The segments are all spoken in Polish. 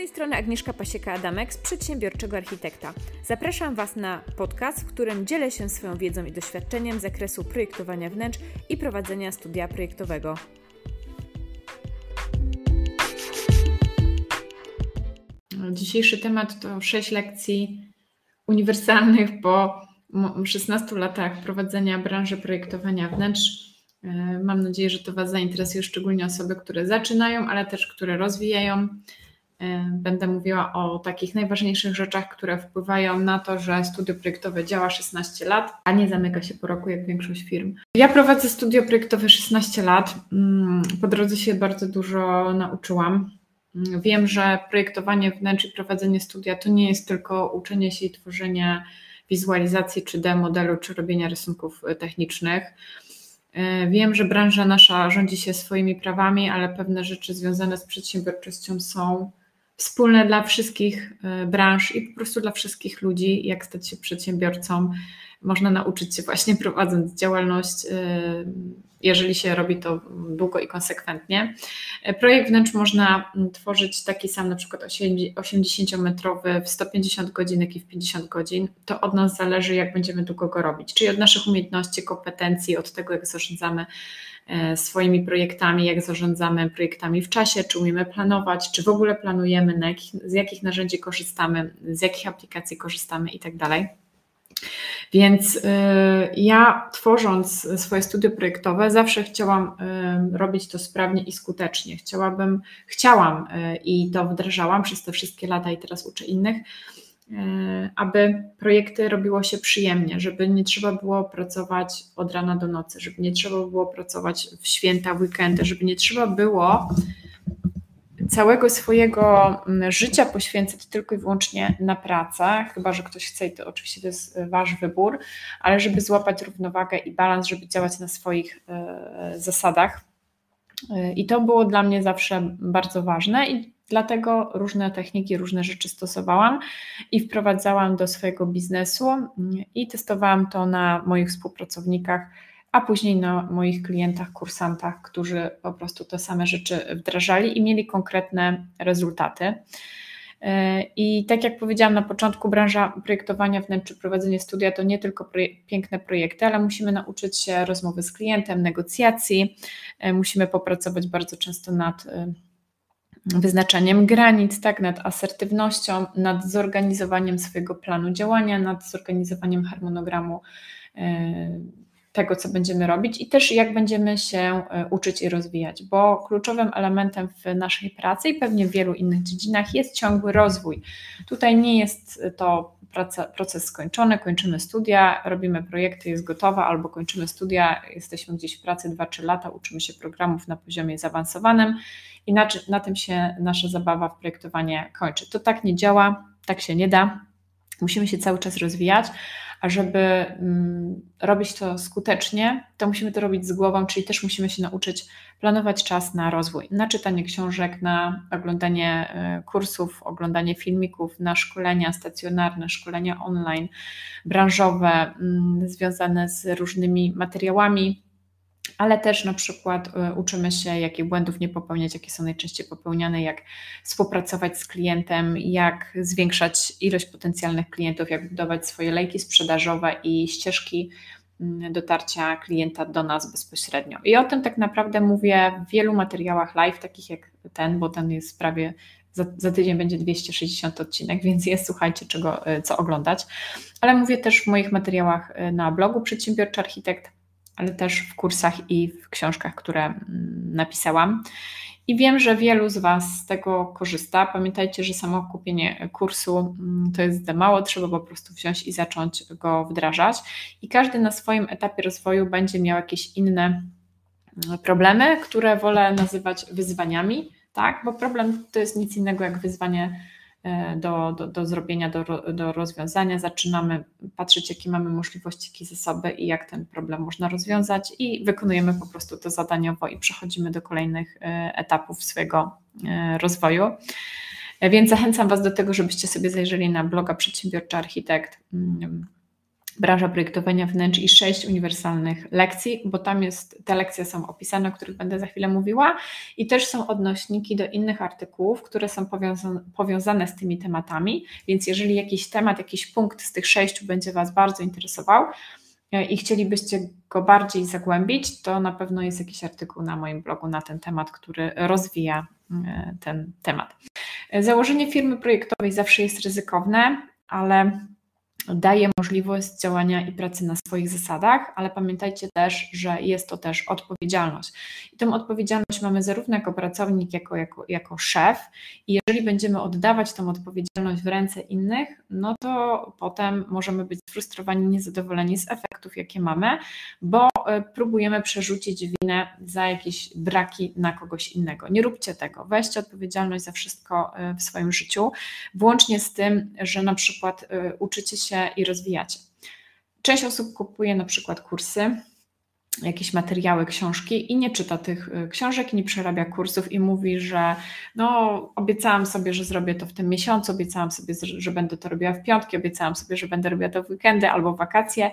tej strony Agnieszka Pasieka-Adamek z Przedsiębiorczego Architekta. Zapraszam Was na podcast, w którym dzielę się swoją wiedzą i doświadczeniem z zakresu projektowania wnętrz i prowadzenia studia projektowego. Dzisiejszy temat to 6 lekcji uniwersalnych po 16 latach prowadzenia branży projektowania wnętrz. E, mam nadzieję, że to Was zainteresuje, szczególnie osoby, które zaczynają, ale też które rozwijają będę mówiła o takich najważniejszych rzeczach, które wpływają na to, że studio projektowe działa 16 lat, a nie zamyka się po roku jak większość firm. Ja prowadzę studio projektowe 16 lat. Mm, po drodze się bardzo dużo nauczyłam. Mm, wiem, że projektowanie wnętrz i prowadzenie studia to nie jest tylko uczenie się i tworzenie wizualizacji 3D modelu czy robienia rysunków technicznych. E, wiem, że branża nasza rządzi się swoimi prawami, ale pewne rzeczy związane z przedsiębiorczością są wspólne dla wszystkich e, branż i po prostu dla wszystkich ludzi, jak stać się przedsiębiorcą. Można nauczyć się właśnie prowadząc działalność, e, jeżeli się robi to długo i konsekwentnie. Projekt wnętrz można tworzyć taki sam, na przykład 80-metrowy w 150 godzin, jak i w 50 godzin. To od nas zależy, jak będziemy długo go robić, czyli od naszych umiejętności, kompetencji, od tego, jak zarządzamy E, swoimi projektami, jak zarządzamy projektami w czasie, czy umiemy planować, czy w ogóle planujemy, jakich, z jakich narzędzi korzystamy, z jakich aplikacji korzystamy i tak. Więc y, ja tworząc swoje studio projektowe zawsze chciałam y, robić to sprawnie i skutecznie. Chciałabym, chciałam y, i to wdrażałam przez te wszystkie lata i teraz uczę innych, aby projekty robiło się przyjemnie, żeby nie trzeba było pracować od rana do nocy, żeby nie trzeba było pracować w święta, weekendy, żeby nie trzeba było całego swojego mm, życia poświęcać tylko i wyłącznie na pracę, chyba że ktoś chce i to oczywiście to jest wasz wybór, ale żeby złapać równowagę i balans, żeby działać na swoich e, zasadach. E, I to było dla mnie zawsze bardzo ważne i Dlatego różne techniki, różne rzeczy stosowałam i wprowadzałam do swojego biznesu i testowałam to na moich współpracownikach, a później na moich klientach, kursantach, którzy po prostu te same rzeczy wdrażali i mieli konkretne rezultaty. I tak jak powiedziałam na początku, branża projektowania wnętrz prowadzenie studia to nie tylko proje piękne projekty, ale musimy nauczyć się rozmowy z klientem, negocjacji, musimy popracować bardzo często nad wyznaczaniem granic, tak, nad asertywnością, nad zorganizowaniem swojego planu działania, nad zorganizowaniem harmonogramu e, tego, co będziemy robić i też jak będziemy się e, uczyć i rozwijać, bo kluczowym elementem w naszej pracy i pewnie w wielu innych dziedzinach jest ciągły rozwój. Tutaj nie jest to praca, proces skończony, kończymy studia, robimy projekty, jest gotowa, albo kończymy studia, jesteśmy gdzieś w pracy 2-3 lata, uczymy się programów na poziomie zaawansowanym i na, na tym się nasza zabawa w projektowanie kończy. To tak nie działa, tak się nie da. Musimy się cały czas rozwijać, a żeby mm, robić to skutecznie, to musimy to robić z głową, czyli też musimy się nauczyć planować czas na rozwój, na czytanie książek, na oglądanie e, kursów, oglądanie filmików, na szkolenia stacjonarne, szkolenia online, branżowe, mm, związane z różnymi materiałami ale też na przykład e, uczymy się, jakich błędów nie popełniać, jakie są najczęściej popełniane, jak współpracować z klientem, jak zwiększać ilość potencjalnych klientów, jak budować swoje lejki sprzedażowe i ścieżki mm, dotarcia klienta do nas bezpośrednio. I o tym tak naprawdę mówię w wielu materiałach live, takich jak ten, bo ten jest prawie za, za, tydzień będzie 260 odcinek, więc jest, słuchajcie, czego, e, co oglądać. Ale mówię też w moich materiałach e, na blogu Przedsiębiorczy Architekt, ale też w kursach i w książkach, które mm, napisałam. I wiem, że wielu z Was z tego korzysta. Pamiętajcie, że samo kupienie kursu mm, to jest za mało, trzeba po prostu wziąć i zacząć go wdrażać. I każdy na swoim etapie rozwoju będzie miał jakieś inne mm, problemy, które wolę nazywać wyzwaniami, tak? Bo problem to jest nic innego jak wyzwanie do, do, do zrobienia, do, do rozwiązania. Zaczynamy patrzeć, jakie mamy możliwości, jakie zasoby i jak ten problem można rozwiązać, i wykonujemy po prostu to zadaniowo i przechodzimy do kolejnych e, etapów swojego e, rozwoju. Więc zachęcam Was do tego, żebyście sobie zajrzeli na bloga Przedsiębiorczy Architekt. Branża projektowania wnętrz i sześć uniwersalnych lekcji, bo tam jest, te lekcje są opisane, o których będę za chwilę mówiła i też są odnośniki do innych artykułów, które są powiązane, powiązane z tymi tematami, więc jeżeli jakiś temat, jakiś punkt z tych sześciu będzie Was bardzo interesował, e, i chcielibyście go bardziej zagłębić, to na pewno jest jakiś artykuł na moim blogu na ten temat, który rozwija e, ten temat. E, założenie firmy projektowej zawsze jest ryzykowne, ale daje możliwość działania i pracy na swoich zasadach, ale pamiętajcie też, że jest to też odpowiedzialność. I tę odpowiedzialność mamy zarówno jako pracownik, jako, jako, jako szef, i jeżeli będziemy oddawać tę odpowiedzialność w ręce innych, no to potem możemy być sfrustrowani, niezadowoleni z efektów, jakie mamy, bo e, próbujemy przerzucić winę za jakieś braki na kogoś innego. Nie róbcie tego. Weźcie odpowiedzialność za wszystko e, w swoim życiu, włącznie z tym, że na przykład e, uczycie się i rozwijacie. Część osób kupuje na przykład kursy, jakieś materiały, książki i nie czyta tych y, książek, nie przerabia kursów i mówi, że no obiecałam sobie, że zrobię to w tym miesiącu, obiecałam sobie, że będę to robiła w piątki, obiecałam sobie, że będę robiła to w weekendy albo wakacje.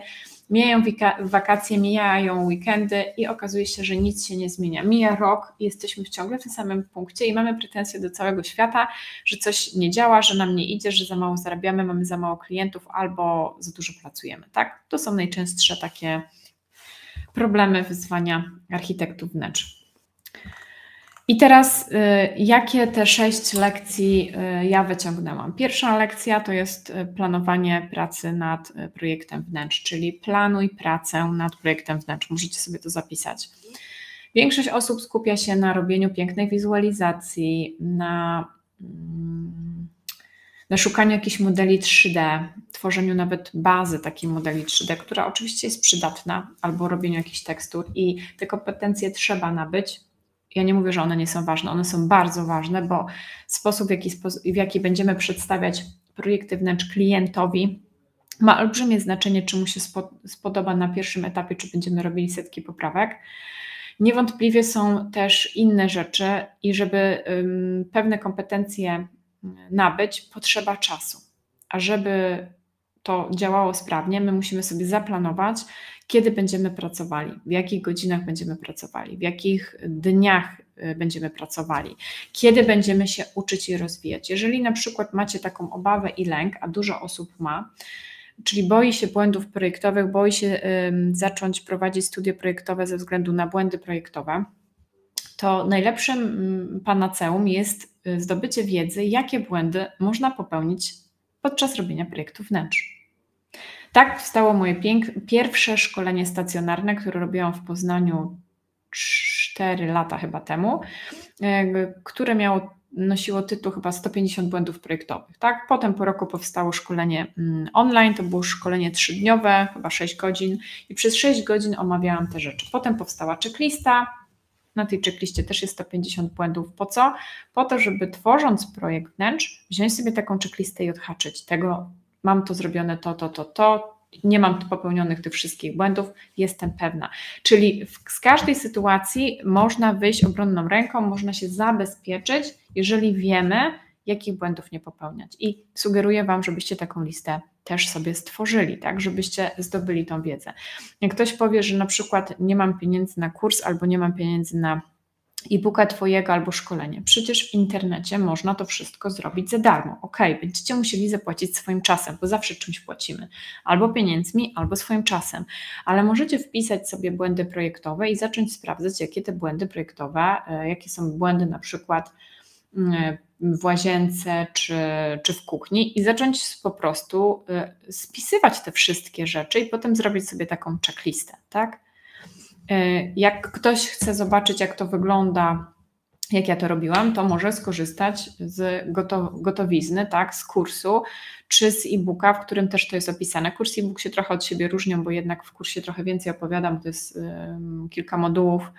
Mijają wakacje, mijają weekendy i okazuje się, że nic się nie zmienia. Mija rok i jesteśmy ciągle w tym samym punkcie i mamy pretensje do całego świata, że coś nie działa, że nam nie idzie, że za mało zarabiamy, mamy za mało klientów albo za dużo pracujemy. Tak? To są najczęstsze takie problemy, wyzwania architektów wnętrz. I teraz, y, jakie te sześć lekcji y, ja wyciągnęłam? Pierwsza lekcja to jest y, planowanie pracy nad projektem wnętrz, czyli planuj pracę nad projektem wnętrz. Możecie sobie to zapisać. Większość osób skupia się na robieniu pięknej wizualizacji, na mm, na szukaniu jakichś modeli 3D, tworzeniu nawet bazy takiej modeli 3D, która oczywiście jest przydatna, albo robieniu jakichś tekstur i te kompetencje trzeba nabyć. Ja nie mówię, że one nie są ważne, one są bardzo ważne, bo sposób, w jaki, w jaki będziemy przedstawiać projekty wnętrz klientowi, ma olbrzymie znaczenie, czy mu się spodoba na pierwszym etapie, czy będziemy robili setki poprawek. Niewątpliwie są też inne rzeczy i żeby um, pewne kompetencje nabyć, potrzeba czasu. A żeby to działało sprawnie, my musimy sobie zaplanować, kiedy będziemy pracowali, w jakich godzinach będziemy pracowali, w jakich dniach y, będziemy pracowali, kiedy będziemy się uczyć i rozwijać. Jeżeli na przykład macie taką obawę i lęk, a dużo osób ma, czyli boi się błędów projektowych, boi się zacząć prowadzić studia projektowe ze względu na błędy projektowe, to najlepszym mm, panaceum jest y, zdobycie wiedzy, jakie błędy można popełnić podczas robienia projektu wnętrz. Tak powstało moje pierwsze szkolenie stacjonarne, które robiłam w Poznaniu 4 lata chyba temu, y, które miało nosiło tytuł chyba 150 błędów projektowych. Tak? Potem po roku powstało szkolenie mm, online, to było szkolenie trzydniowe, chyba 6 godzin i przez 6 godzin omawiałam te rzeczy. Potem powstała checklista, na tej checkliście też jest 150 błędów. Po co? Po to, żeby tworząc projekt wnętrz, wziąć sobie taką checklistę i odhaczyć. Tego mam to zrobione, to, to, to, to, nie mam popełnionych tych wszystkich błędów, jestem pewna. Czyli w, z każdej sytuacji można wyjść obronną ręką, można się zabezpieczyć, jeżeli wiemy, jakich błędów nie popełniać. I sugeruję Wam, żebyście taką listę też sobie stworzyli, tak, żebyście zdobyli tą wiedzę. Jak ktoś powie, że na przykład nie mam pieniędzy na kurs albo nie mam pieniędzy na e-booka Twojego albo szkolenie. Przecież w internecie można to wszystko zrobić za darmo. Ok, będziecie musieli zapłacić swoim czasem, bo zawsze czymś płacimy. Albo pieniędzmi, albo swoim czasem. Ale możecie wpisać sobie błędy projektowe i zacząć sprawdzać, jakie te błędy projektowe, e, jakie są błędy na przykład mm, w łazience czy, czy w kuchni i zacząć po prostu y, spisywać te wszystkie rzeczy i potem zrobić sobie taką checklistę, tak? Y, jak ktoś chce zobaczyć, jak to wygląda, jak ja to robiłam, to może skorzystać z gotowizny, tak, z kursu, czy z e-booka, w którym też to jest opisane. Kurs e-book się trochę od siebie różnią, bo jednak w kursie trochę więcej opowiadam, to jest kilka modułów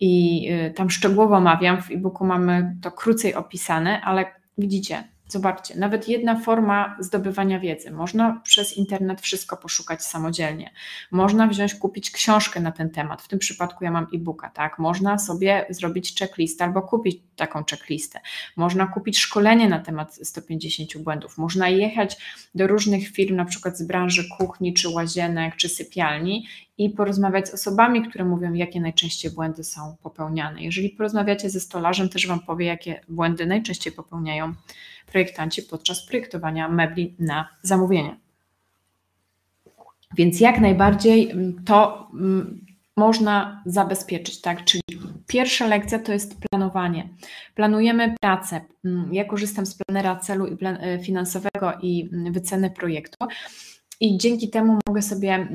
i y, tam szczegółowo omawiam. W e-booku mamy to krócej opisane, ale widzicie, Zobaczcie, nawet jedna forma zdobywania wiedzy. Można przez internet wszystko poszukać samodzielnie. Można wziąć, kupić książkę na ten temat. W tym przypadku ja mam e-booka, tak? Można sobie zrobić checklistę albo kupić taką checklistę. Można kupić szkolenie na temat 150 błędów. Można jechać do różnych firm, na przykład z branży kuchni, czy łazienek, czy sypialni i porozmawiać z osobami, które mówią, jakie najczęściej błędy są popełniane. Jeżeli porozmawiacie ze stolarzem, też Wam powie, jakie błędy najczęściej popełniają projektanci podczas projektowania mebli na zamówienie. Więc jak najbardziej mm, to mm, można zabezpieczyć, tak? Czyli pierwsza lekcja to jest planowanie. Planujemy pracę. Mm, ja korzystam z planera celu e, finansowego i wyceny projektu. I dzięki temu mogę sobie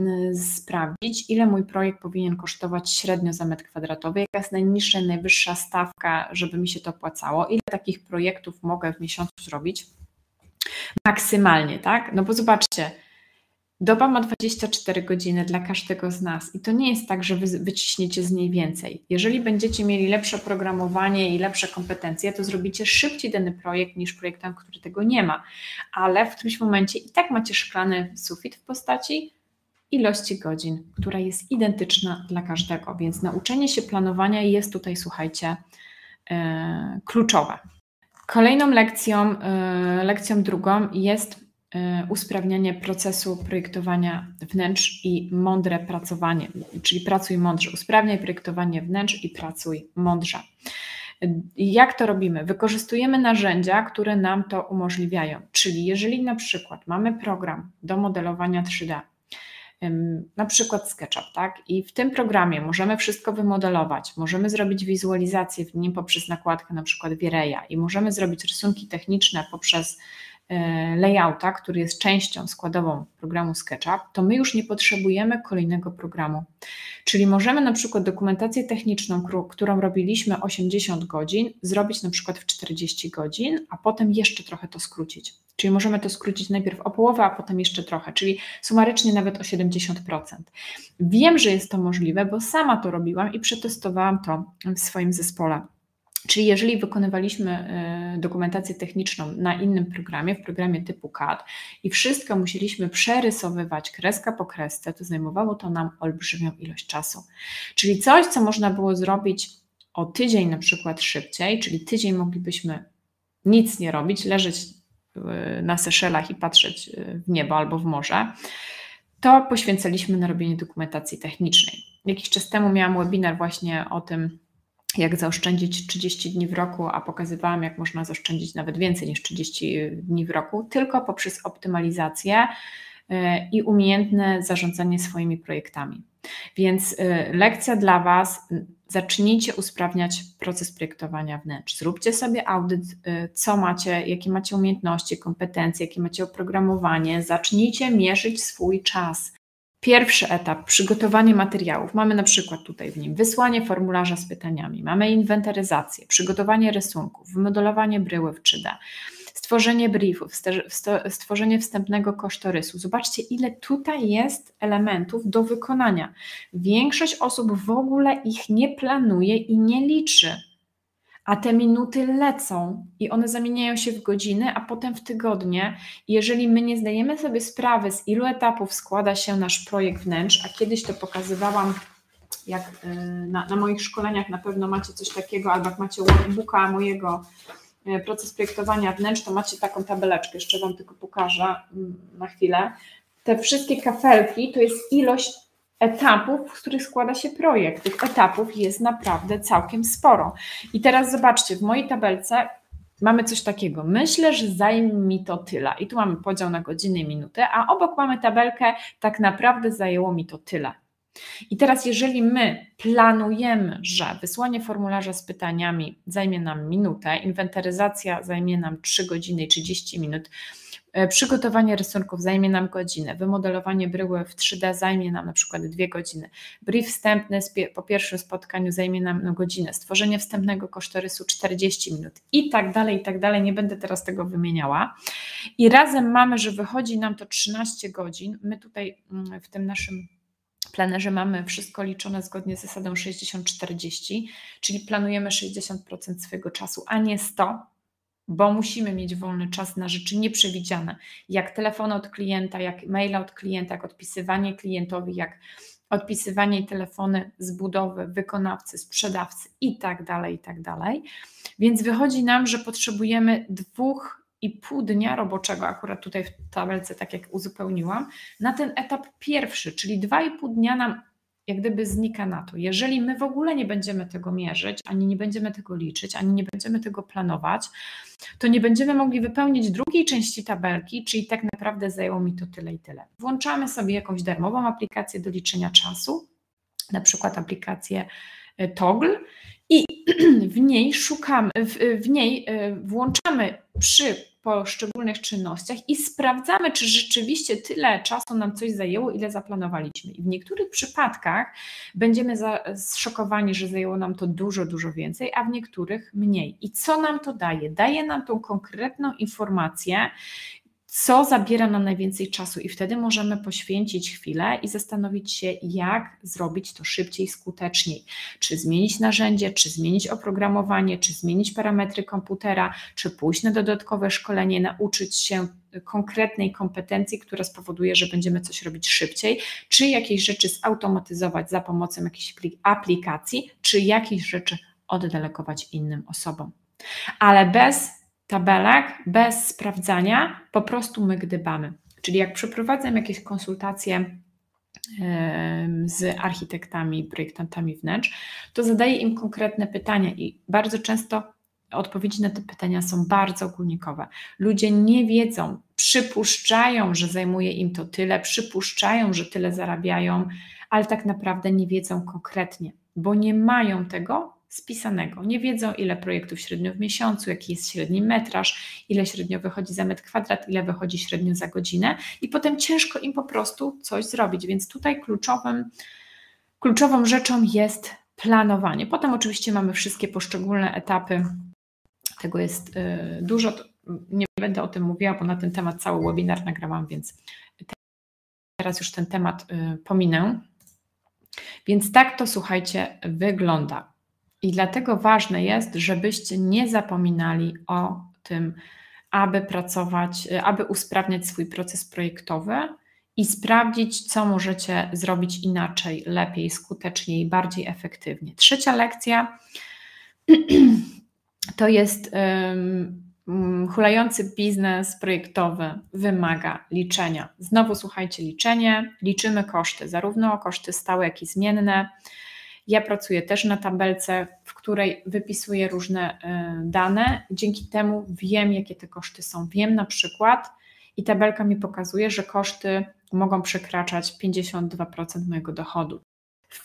sprawdzić, ile mój projekt powinien kosztować średnio za metr kwadratowy, jaka jest najniższa najwyższa stawka, żeby mi się to opłacało, ile takich projektów mogę w miesiącu zrobić maksymalnie, tak? No bo zobaczcie, Doba ma 24 godziny dla każdego z nas i to nie jest tak, że wy wyciśniecie z niej więcej. Jeżeli będziecie mieli lepsze programowanie i lepsze kompetencje, to zrobicie szybciej dany projekt niż projektant, który tego nie ma. Ale w którymś momencie i tak macie szklany sufit w postaci ilości godzin, która jest identyczna dla każdego, więc nauczenie się planowania jest tutaj, słuchajcie, yy, kluczowe. Kolejną lekcją, yy, lekcją drugą jest usprawnianie procesu projektowania wnętrz i mądre pracowanie, czyli pracuj mądrze. Usprawniaj projektowanie wnętrz i pracuj mądrze. Jak to robimy? Wykorzystujemy narzędzia, które nam to umożliwiają. Czyli jeżeli na przykład mamy program do modelowania 3D, na przykład SketchUp, tak? I w tym programie możemy wszystko wymodelować, możemy zrobić wizualizację w nim poprzez nakładkę na przykład Vireya i możemy zrobić rysunki techniczne poprzez E, layouta, który jest częścią składową programu SketchUp, to my już nie potrzebujemy kolejnego programu. Czyli możemy na przykład dokumentację techniczną, którą robiliśmy 80 godzin, zrobić na przykład w 40 godzin, a potem jeszcze trochę to skrócić. Czyli możemy to skrócić najpierw o połowę, a potem jeszcze trochę, czyli sumarycznie nawet o 70%. Wiem, że jest to możliwe, bo sama to robiłam i przetestowałam to w swoim zespole. Czyli jeżeli wykonywaliśmy e, dokumentację techniczną na innym programie, w programie typu CAD i wszystko musieliśmy przerysowywać kreska po kresce, to zajmowało to nam olbrzymią ilość czasu. Czyli coś, co można było zrobić o tydzień na przykład szybciej, czyli tydzień moglibyśmy nic nie robić, leżeć e, na Seszelach i patrzeć e, w niebo albo w morze, to poświęcaliśmy na robienie dokumentacji technicznej. Jakiś czas temu miałam webinar właśnie o tym, jak zaoszczędzić 30 dni w roku, a pokazywałam, jak można zaoszczędzić nawet więcej niż 30 dni w roku, tylko poprzez optymalizację y, i umiejętne zarządzanie swoimi projektami. Więc y, lekcja dla Was, zacznijcie usprawniać proces projektowania wnętrz. Zróbcie sobie audyt, y, co macie, jakie macie umiejętności, kompetencje, jakie macie oprogramowanie. Zacznijcie mierzyć swój czas. Pierwszy etap przygotowanie materiałów. Mamy na przykład tutaj w nim wysłanie formularza z pytaniami, mamy inwentaryzację, przygotowanie rysunków, wymodelowanie bryły w 3D, stworzenie briefów, stworzenie wstępnego kosztorysu. Zobaczcie, ile tutaj jest elementów do wykonania. Większość osób w ogóle ich nie planuje i nie liczy a te minuty lecą i one zamieniają się w godziny, a potem w tygodnie. jeżeli my nie zdajemy sobie sprawy, z ilu etapów składa się nasz projekt wnętrz, a kiedyś to pokazywałam, jak y, na, na moich szkoleniach na pewno macie coś takiego, albo jak macie workbooka mojego y, proces projektowania wnętrz, to macie taką tabeleczkę, jeszcze Wam tylko pokażę mm, na chwilę. Te wszystkie kafelki to jest ilość etapów, z których składa się projekt. Tych etapów jest naprawdę całkiem sporo. I teraz zobaczcie, w mojej tabelce mamy coś takiego. Myślę, że zajmie mi to tyle. I tu mamy podział na godziny i minuty, a obok mamy tabelkę, tak naprawdę zajęło mi to tyle. I teraz, jeżeli my planujemy, że wysłanie formularza z pytaniami zajmie nam minutę, inwentaryzacja zajmie nam 3 godziny i 30 minut, przygotowanie rysunków zajmie nam godzinę, wymodelowanie bryły w 3D zajmie nam na przykład dwie godziny, brief wstępny po pierwszym spotkaniu zajmie nam godzinę, stworzenie wstępnego kosztorysu 40 minut i tak dalej, i tak dalej. Nie będę teraz tego wymieniała. I razem mamy, że wychodzi nam to 13 godzin. My tutaj mm, w tym naszym planerze mamy wszystko liczone zgodnie z zasadą 60-40, czyli planujemy 60% swojego czasu, a nie 100, bo musimy mieć wolny czas na rzeczy nieprzewidziane, jak telefon od klienta, jak maila od klienta, jak odpisywanie klientowi, jak odpisywanie telefony z budowy, wykonawcy, sprzedawcy i tak dalej, i tak dalej. Więc wychodzi nam, że potrzebujemy dwóch i pół dnia roboczego, akurat tutaj w tabelce, tak jak uzupełniłam, na ten etap pierwszy, czyli dwa i pół dnia nam jak gdyby znika na to. Jeżeli my w ogóle nie będziemy tego mierzyć, ani nie będziemy tego liczyć, ani nie będziemy tego planować, to nie będziemy mogli wypełnić drugiej części tabelki, czyli tak naprawdę zajęło mi to tyle i tyle. Włączamy sobie jakąś darmową aplikację do liczenia czasu, na przykład aplikację e, Toggle i w niej szukamy, w, w niej e, włączamy przy poszczególnych czynnościach i sprawdzamy, czy rzeczywiście tyle czasu nam coś zajęło, ile zaplanowaliśmy. I w niektórych przypadkach będziemy zszokowani, że zajęło nam to dużo, dużo więcej, a w niektórych mniej. I co nam to daje? Daje nam tą konkretną informację, co zabiera nam najwięcej czasu, i wtedy możemy poświęcić chwilę i zastanowić się, jak zrobić to szybciej, skuteczniej. Czy zmienić narzędzie, czy zmienić oprogramowanie, czy zmienić parametry komputera, czy pójść na dodatkowe szkolenie, nauczyć się konkretnej kompetencji, która spowoduje, że będziemy coś robić szybciej, czy jakieś rzeczy zautomatyzować za pomocą jakiejś aplikacji, czy jakieś rzeczy oddelegować innym osobom. Ale bez tabelek bez sprawdzania, po prostu my gdybamy. Czyli jak przeprowadzam jakieś konsultacje z architektami, projektantami wnętrz, to zadaję im konkretne pytania i bardzo często odpowiedzi na te pytania są bardzo ogólnikowe. Ludzie nie wiedzą, przypuszczają, że zajmuje im to tyle, przypuszczają, że tyle zarabiają, ale tak naprawdę nie wiedzą konkretnie, bo nie mają tego spisanego. Nie wiedzą, ile projektów średnio w miesiącu, jaki jest średni metraż, ile średnio wychodzi za metr kwadrat, ile wychodzi średnio za godzinę, i potem ciężko im po prostu coś zrobić. Więc tutaj kluczowym, kluczową rzeczą jest planowanie. Potem oczywiście mamy wszystkie poszczególne etapy. Tego jest y, dużo. Nie będę o tym mówiła, bo na ten temat cały webinar nagrałam, więc teraz już ten temat y, pominę. Więc tak to słuchajcie, wygląda. I dlatego ważne jest, żebyście nie zapominali o tym, aby pracować, aby usprawniać swój proces projektowy i sprawdzić, co możecie zrobić inaczej, lepiej, skuteczniej, bardziej efektywnie. Trzecia lekcja to jest um, hulający biznes projektowy wymaga liczenia. Znowu słuchajcie, liczenie, liczymy koszty, zarówno koszty stałe, jak i zmienne ja pracuję też na tabelce, w której wypisuję różne y, dane. Dzięki temu wiem, jakie te koszty są. Wiem na przykład, i tabelka mi pokazuje, że koszty mogą przekraczać 52% mojego dochodu.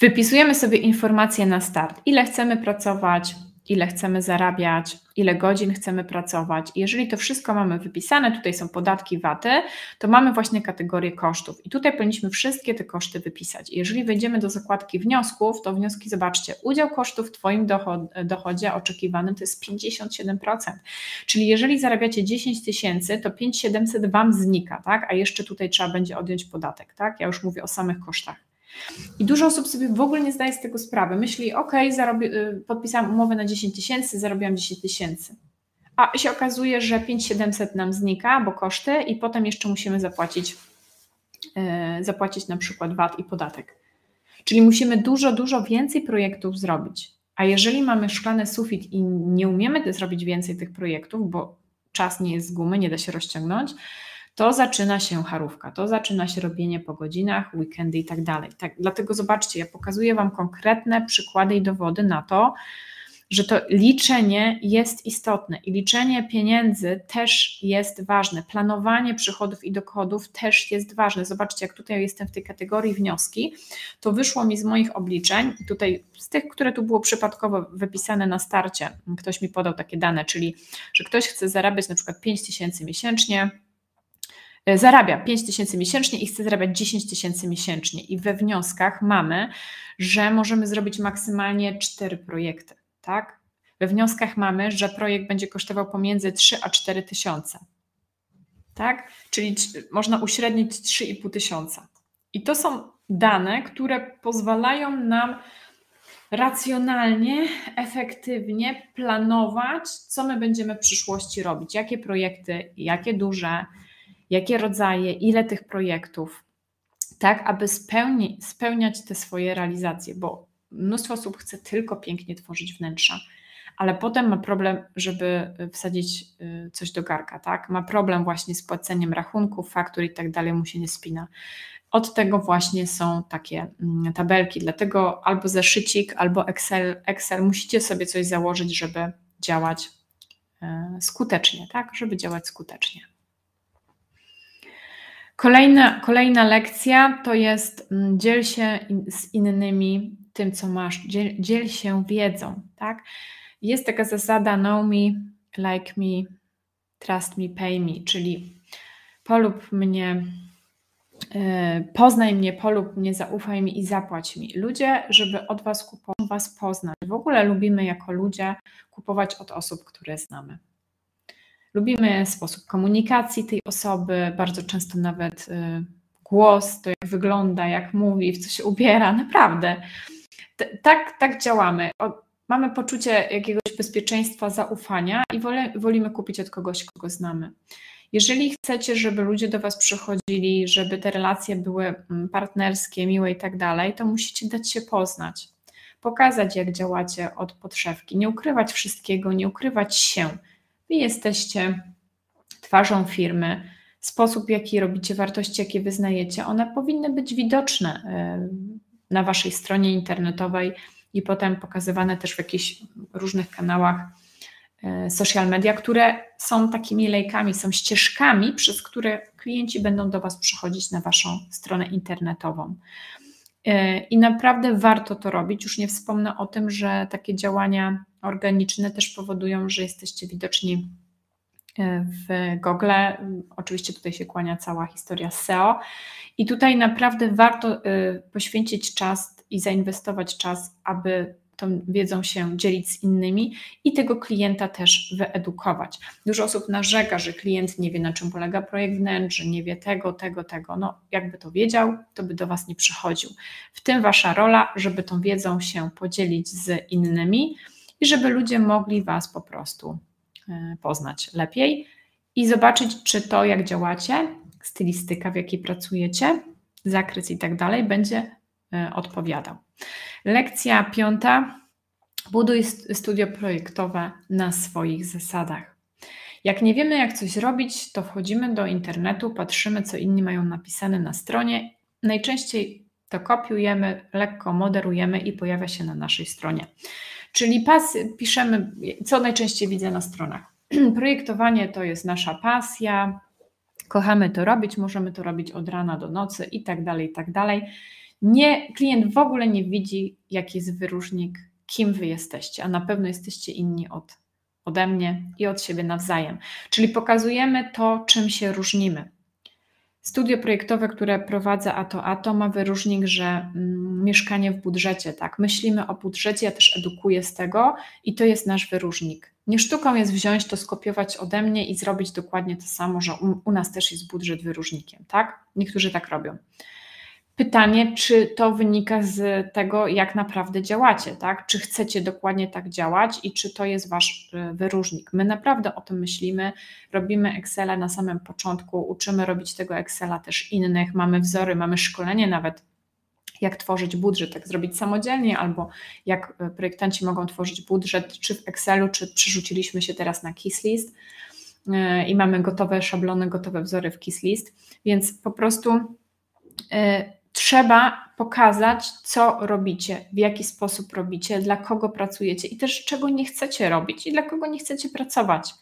Wypisujemy sobie informacje na start, ile chcemy pracować, ile chcemy zarabiać, ile godzin chcemy pracować. Jeżeli to wszystko mamy wypisane, tutaj są podatki VAT-y, to mamy właśnie kategorię kosztów. I tutaj powinniśmy wszystkie te koszty wypisać. Jeżeli wejdziemy do zakładki wniosków, to wnioski, zobaczcie, udział kosztów w Twoim dochodzie oczekiwanym to jest 57%. Czyli jeżeli zarabiacie 10 tysięcy, to 5700 Wam znika, tak? A jeszcze tutaj trzeba będzie odjąć podatek, tak? Ja już mówię o samych kosztach. I dużo osób sobie w ogóle nie zdaje z tego sprawy. Myśli, ok, y, podpisałam umowę na 10 tysięcy, zarobiłam 10 tysięcy. A się okazuje, że 5700 nam znika, bo koszty i potem jeszcze musimy zapłacić, yy, zapłacić na przykład VAT i podatek. Czyli musimy dużo, dużo więcej projektów zrobić. A jeżeli mamy szklany sufit i nie umiemy zrobić więcej tych projektów, bo czas nie jest z gumy, nie da się rozciągnąć, to zaczyna się charówka, to zaczyna się robienie po godzinach, weekendy i tak dalej. Tak, dlatego zobaczcie, ja pokazuję Wam konkretne przykłady i dowody na to, że to liczenie jest istotne i liczenie pieniędzy też jest ważne. Planowanie przychodów i dochodów też jest ważne. Zobaczcie, jak tutaj jestem w tej kategorii wnioski, to wyszło mi z moich obliczeń, tutaj z tych, które tu było przypadkowo wypisane na starcie, ktoś mi podał takie dane, czyli że ktoś chce zarabiać na przykład 5 tysięcy miesięcznie, zarabia 5 tysięcy miesięcznie i chce zarabiać 10 tysięcy miesięcznie. I we wnioskach mamy, że możemy zrobić maksymalnie 4 projekty. Tak? We wnioskach mamy, że projekt będzie kosztował pomiędzy 3 a 4 tysiące. Tak? Czyli można uśrednić 3,5 tysiąca. I to są dane, które pozwalają nam racjonalnie, efektywnie planować, co my będziemy w przyszłości robić, jakie projekty, jakie duże, jakie rodzaje, ile tych projektów, tak, aby spełni, spełniać te swoje realizacje, bo mnóstwo osób chce tylko pięknie tworzyć wnętrza, ale potem ma problem, żeby wsadzić y, coś do garka, tak? Ma problem właśnie z płaceniem rachunków, faktur i tak dalej, mu się nie spina. Od tego właśnie są takie mm, tabelki, dlatego albo zeszycik, albo Excel, Excel musicie sobie coś założyć, żeby działać e, skutecznie, tak? Żeby działać skutecznie. Kolejna, kolejna lekcja to jest mm, dziel się z innymi tym, co masz, dziel, dziel się wiedzą, tak? Jest taka zasada know me, like me, trust me, pay me, czyli polub mnie, e, poznaj mnie, polub mnie, zaufaj mi i zapłać mi. Ludzie, żeby od Was kupować, Was poznać. W ogóle lubimy jako ludzie kupować od osób, które znamy. Lubimy sposób komunikacji tej osoby, bardzo często nawet y, głos, to jak wygląda, jak mówi, w co się ubiera, naprawdę. tak, tak działamy. mamy poczucie jakiegoś bezpieczeństwa, zaufania i wole, wolimy kupić od kogoś, kogo znamy. Jeżeli chcecie, żeby ludzie do Was przychodzili, żeby te relacje były mm, partnerskie, miłe i tak dalej, to musicie dać się poznać, pokazać, jak działacie od podszewki, nie ukrywać wszystkiego, nie ukrywać się. Wy jesteście twarzą firmy, sposób, jaki robicie wartości, jakie wyznajecie, one powinny być widoczne na Waszej stronie internetowej i potem pokazywane też w jakichś różnych kanałach e, social media, które są takimi lejkami, są ścieżkami, przez które klienci będą do Was przychodzić na Waszą stronę internetową. E, I naprawdę warto to robić. Już nie wspomnę o tym, że takie działania organiczne też powodują, że jesteście widoczni e, w Google. Oczywiście tutaj się kłania cała historia SEO. I tutaj naprawdę warto poświęcić czas i zainwestować czas, aby tą wiedzą się dzielić z innymi i tego klienta też wyedukować. Dużo osób narzeka, że klient nie wie, na czym polega projekt wnętrz, nie wie tego, tego, tego. No, jakby to wiedział, to by do Was nie przychodził. W tym Wasza rola, żeby tą wiedzą się podzielić z innymi i żeby ludzie mogli Was po prostu e, poznać lepiej i zobaczyć, czy to, jak działacie, stylistyka, w jakiej pracujecie, zakres i tak dalej, będzie E, odpowiadał. Lekcja piąta. Buduj studio projektowe na swoich zasadach. Jak nie wiemy, jak coś robić, to wchodzimy do internetu, patrzymy, co inni mają napisane na stronie. Najczęściej to kopiujemy, lekko moderujemy i pojawia się na naszej stronie. Czyli pas, piszemy, co najczęściej widzę na stronach. Projektowanie to jest nasza pasja, kochamy to robić, możemy to robić od rana do nocy i tak dalej, i tak dalej. Nie, klient w ogóle nie widzi, jaki jest wyróżnik, kim wy jesteście, a na pewno jesteście inni od, ode mnie i od siebie nawzajem. Czyli pokazujemy to, czym się różnimy. Studio projektowe, które prowadzę ATO ATO ma wyróżnik, że mm, mieszkanie w budżecie, tak. Myślimy o budżecie, ja też edukuję z tego i to jest nasz wyróżnik. Nie sztuką jest wziąć to, skopiować ode mnie i zrobić dokładnie to samo, że u, u nas też jest budżet wyróżnikiem, tak? Niektórzy tak robią. Pytanie, czy to wynika z tego, jak naprawdę działacie, tak? Czy chcecie dokładnie tak działać i czy to jest wasz y, wyróżnik? My naprawdę o tym myślimy, robimy Excela na samym początku, uczymy robić tego Excela też innych, mamy wzory, mamy szkolenie nawet jak tworzyć budżet, jak zrobić samodzielnie, albo jak y, projektanci mogą tworzyć budżet, czy w Excelu, czy przerzuciliśmy się teraz na KISS y, i mamy gotowe szablony, gotowe wzory w KISS więc po prostu trzeba pokazać, co robicie, w jaki sposób robicie, dla kogo pracujecie i też czego nie chcecie robić i dla kogo nie chcecie pracować.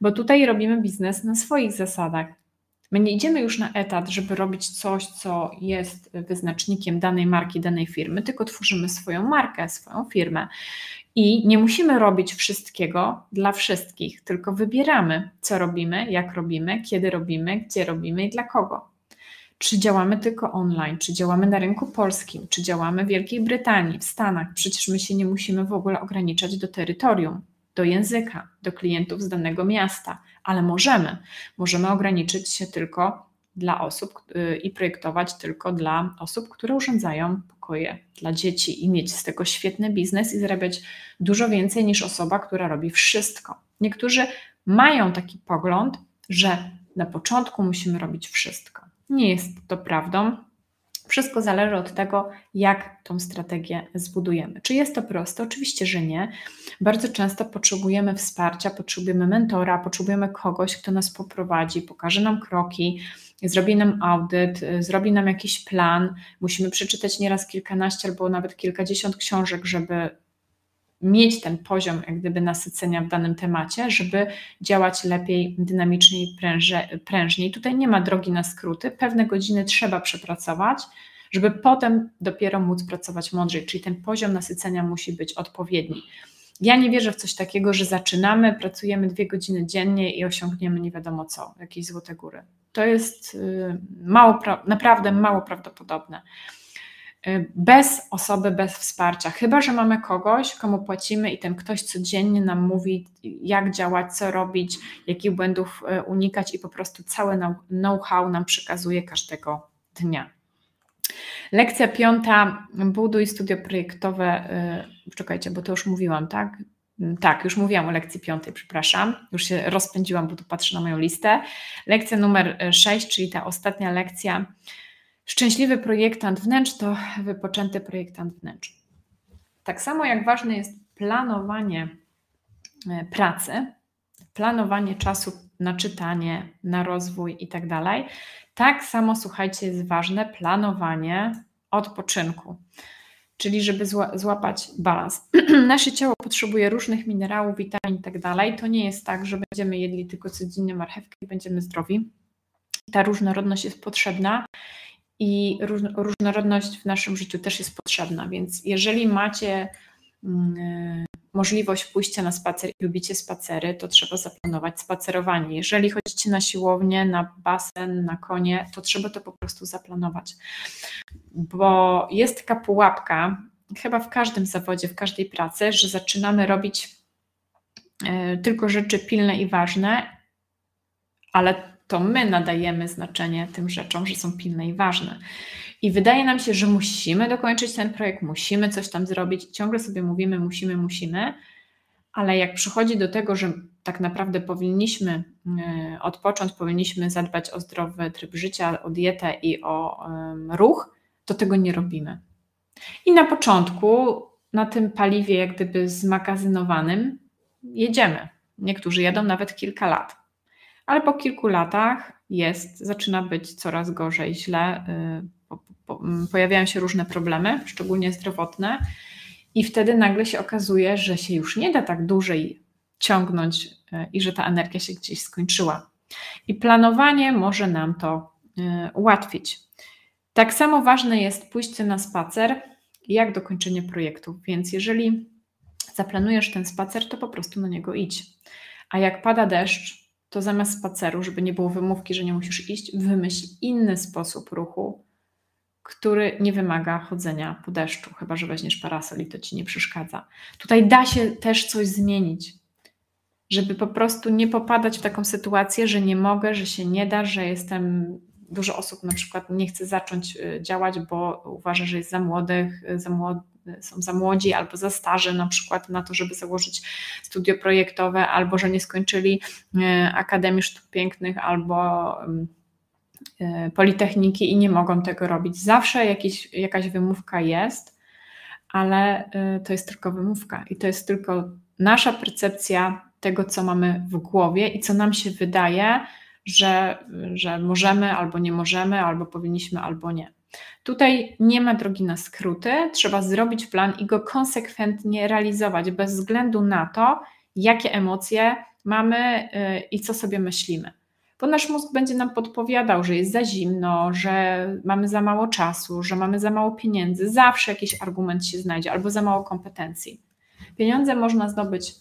Bo tutaj robimy biznes na swoich zasadach. My nie idziemy już na etat, żeby robić coś, co jest wyznacznikiem danej marki, danej firmy, tylko tworzymy swoją markę, swoją firmę. I nie musimy robić wszystkiego dla wszystkich, tylko wybieramy, co robimy, jak robimy, kiedy robimy, gdzie robimy i dla kogo czy działamy tylko online, czy działamy na rynku polskim, czy działamy w Wielkiej Brytanii, w Stanach. Przecież my się nie musimy w ogóle ograniczać do terytorium, do języka, do klientów z danego miasta, ale możemy. Możemy ograniczyć się tylko dla osób y, i projektować tylko dla osób, które urządzają pokoje dla dzieci i mieć z tego świetny biznes i zarabiać dużo więcej niż osoba, która robi wszystko. Niektórzy mają taki pogląd, że na początku musimy robić wszystko. Nie jest to prawdą. Wszystko zależy od tego, jak tą strategię zbudujemy. Czy jest to proste? Oczywiście, że nie. Bardzo często potrzebujemy wsparcia, potrzebujemy mentora, potrzebujemy kogoś, kto nas poprowadzi, pokaże nam kroki, zrobi nam audyt, zrobi nam jakiś plan. Musimy przeczytać nieraz kilkanaście albo nawet kilkadziesiąt książek, żeby mieć ten poziom jak gdyby nasycenia w danym temacie, żeby działać lepiej, dynamiczniej, pręże, prężniej. Tutaj nie ma drogi na skróty, pewne godziny trzeba przepracować, żeby potem dopiero móc pracować mądrzej, czyli ten poziom nasycenia musi być odpowiedni. Ja nie wierzę w coś takiego, że zaczynamy, pracujemy dwie godziny dziennie i osiągniemy nie wiadomo co, jakieś złote góry. To jest y, mało, naprawdę mało prawdopodobne. Y, bez osoby, bez wsparcia. Chyba, że mamy kogoś, komu płacimy i ten ktoś codziennie nam mówi, jak działać, co robić, jakich błędów y, unikać i po prostu całe know-how nam przekazuje każdego dnia. Lekcja piąta, buduj studio projektowe. Y, czekajcie, bo to już mówiłam, tak? Mm, tak, już mówiłam o lekcji piątej, przepraszam. Już się rozpędziłam, bo tu patrzę na moją listę. Lekcja numer sześć, czyli ta ostatnia lekcja Szczęśliwy projektant wnętrz to wypoczęty projektant wnętrz. Tak samo jak ważne jest planowanie e, pracy, planowanie czasu na czytanie, na rozwój i tak dalej, tak samo słuchajcie, jest ważne planowanie odpoczynku. Czyli, żeby złapać balans. Nasze ciało potrzebuje różnych minerałów, witamin i tak dalej. To nie jest tak, że będziemy jedli tylko codziennie marchewkę i będziemy zdrowi. Ta różnorodność jest potrzebna i różnorodność w naszym życiu też jest potrzebna. Więc jeżeli macie mm, możliwość pójścia na spacer i lubicie spacery, to trzeba zaplanować spacerowanie. Jeżeli chodzicie na siłownię, na basen, na konie, to trzeba to po prostu zaplanować. Bo jest taka pułapka, chyba w każdym zawodzie, w każdej pracy, że zaczynamy robić e, tylko rzeczy pilne i ważne, ale to my nadajemy znaczenie tym rzeczom, że są pilne i ważne. I wydaje nam się, że musimy dokończyć ten projekt, musimy coś tam zrobić, ciągle sobie mówimy, musimy, musimy, ale jak przychodzi do tego, że tak naprawdę powinniśmy e, odpocząć, powinniśmy zadbać o zdrowy tryb życia, o dietę i o ruch, to tego nie robimy. I na początku na tym paliwie, jak gdyby zmagazynowanym, jedziemy. Niektórzy jadą nawet kilka lat ale po kilku latach jest, zaczyna być coraz gorzej, źle, y, mm, pojawiają się różne problemy, szczególnie zdrowotne, i wtedy nagle się okazuje, że się już nie da tak dłużej ciągnąć y, i że ta energia się gdzieś skończyła. I planowanie może nam to y, ułatwić. Tak samo ważne jest pójście na spacer, jak dokończenie projektu. Więc jeżeli zaplanujesz ten spacer, to po prostu na niego idź. A jak pada deszcz, to zamiast spaceru, żeby nie było wymówki, że nie musisz iść, wymyśl inny sposób ruchu, który nie wymaga chodzenia po deszczu, chyba że weźmiesz parasol i to ci nie przeszkadza. Tutaj da się też coś zmienić, żeby po prostu nie popadać w taką sytuację, że nie mogę, że się nie da, że jestem. Dużo osób na przykład nie chce zacząć y, działać, bo uważa, że jest za młodych, y, za młody, są za młodzi albo za starzy na przykład na to, żeby założyć studio projektowe, albo że nie skończyli e, Akademii Sztuk Pięknych albo e, Politechniki i nie mogą tego robić. Zawsze jakiś, jakaś wymówka jest, ale e, to jest tylko wymówka i to jest tylko nasza percepcja tego, co mamy w głowie i co nam się wydaje, że, że możemy albo nie możemy, albo powinniśmy, albo nie. Tutaj nie ma drogi na skróty, trzeba zrobić plan i go konsekwentnie realizować, bez względu na to, jakie emocje mamy y, i co sobie myślimy. Bo nasz mózg będzie nam podpowiadał, że jest za zimno, że mamy za mało czasu, że mamy za mało pieniędzy. Zawsze jakiś argument się znajdzie, albo za mało kompetencji. Pieniądze można zdobyć,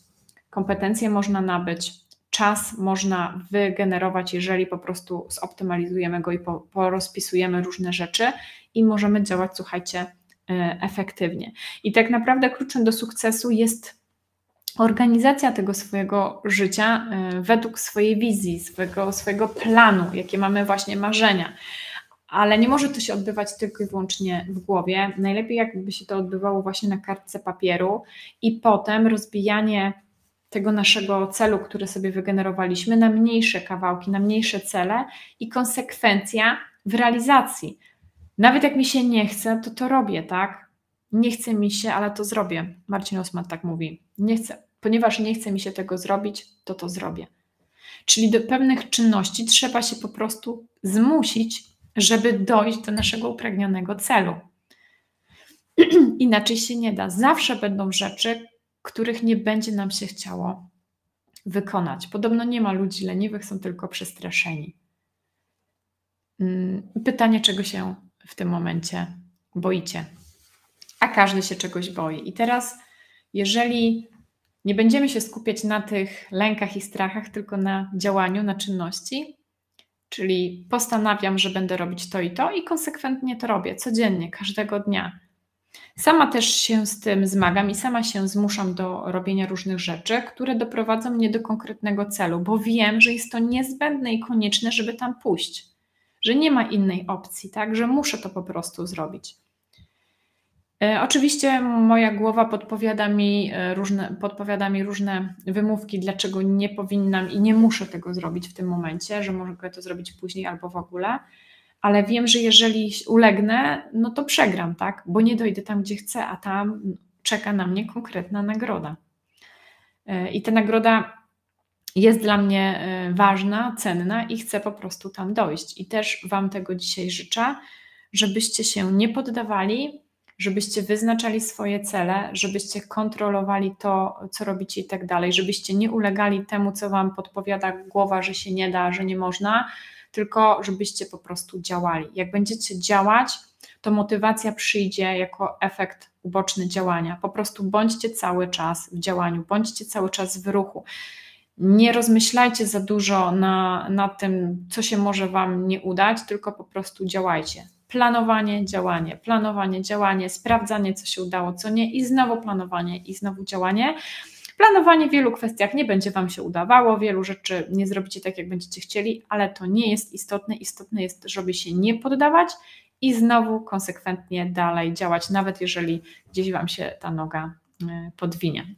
kompetencje można nabyć, czas można wygenerować, jeżeli po prostu zoptymalizujemy go i porozpisujemy różne rzeczy i możemy działać, słuchajcie, e, efektywnie. I tak naprawdę kluczem do sukcesu jest organizacja tego swojego życia e, według swojej wizji, swojego, swojego planu, jakie mamy właśnie marzenia. Ale nie może to się odbywać tylko i wyłącznie w głowie. Najlepiej, jakby się to odbywało właśnie na kartce papieru i potem rozbijanie tego naszego celu, który sobie wygenerowaliśmy, na mniejsze kawałki, na mniejsze cele i konsekwencja w realizacji. Nawet jak mi się nie chce, to to robię, tak? Nie chce mi się, ale to zrobię. Marcin Osman tak mówi. Nie chcę, ponieważ nie chce mi się tego zrobić, to to zrobię. Czyli do pewnych czynności trzeba się po prostu zmusić, żeby dojść do naszego upragnionego celu. Inaczej się nie da. Zawsze będą rzeczy, których nie będzie nam się chciało wykonać. Podobno nie ma ludzi leniwych, są tylko przestraszeni. Mm, pytanie, czego się w tym momencie boicie? A każdy się czegoś boi. I teraz, jeżeli nie będziemy się skupiać na tych lękach i strachach, tylko na działaniu, na czynności, czyli postanawiam, że będę robić to i to, i konsekwentnie to robię codziennie, każdego dnia. Sama też się z tym zmagam i sama się zmuszam do robienia różnych rzeczy, które doprowadzą mnie do konkretnego celu, bo wiem, że jest to niezbędne i konieczne, żeby tam pójść, że nie ma innej opcji, tak, że muszę to po prostu zrobić. E, oczywiście moja głowa podpowiada mi, e, różne, podpowiada mi różne wymówki, dlaczego nie powinnam i nie muszę tego zrobić w tym momencie, że mogę to zrobić później albo w ogóle ale wiem, że jeżeli ulegnę, no to przegram, tak? Bo nie dojdę tam, gdzie chcę, a tam czeka na mnie konkretna nagroda. E, I ta nagroda jest dla mnie e, ważna, cenna i chcę po prostu tam dojść. I też Wam tego dzisiaj życzę, żebyście się nie poddawali, żebyście wyznaczali swoje cele, żebyście kontrolowali to, co robicie i tak dalej, żebyście nie ulegali temu, co Wam podpowiada głowa, że się nie da, że nie można, tylko żebyście po prostu działali. Jak będziecie działać, to motywacja przyjdzie jako efekt uboczny działania. Po prostu bądźcie cały czas w działaniu, bądźcie cały czas w ruchu. Nie rozmyślajcie za dużo na, na tym, co się może Wam nie udać, tylko po prostu działajcie. Planowanie, działanie, planowanie, działanie, sprawdzanie, co się udało, co nie, i znowu planowanie, i znowu działanie. Planowanie w wielu kwestiach nie będzie Wam się udawało, wielu rzeczy nie zrobicie tak, jak będziecie chcieli, ale to nie jest istotne. Istotne jest, żeby się nie poddawać i znowu konsekwentnie dalej działać, nawet jeżeli gdzieś Wam się ta noga e, podwinie.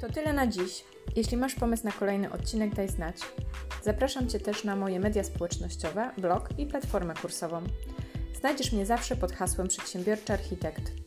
To tyle na dziś. Jeśli masz pomysł na kolejny odcinek, daj znać. Zapraszam Cię też na moje media społecznościowe, blog i platformę kursową. Znajdziesz mnie zawsze pod hasłem Przedsiębiorczy Architekt.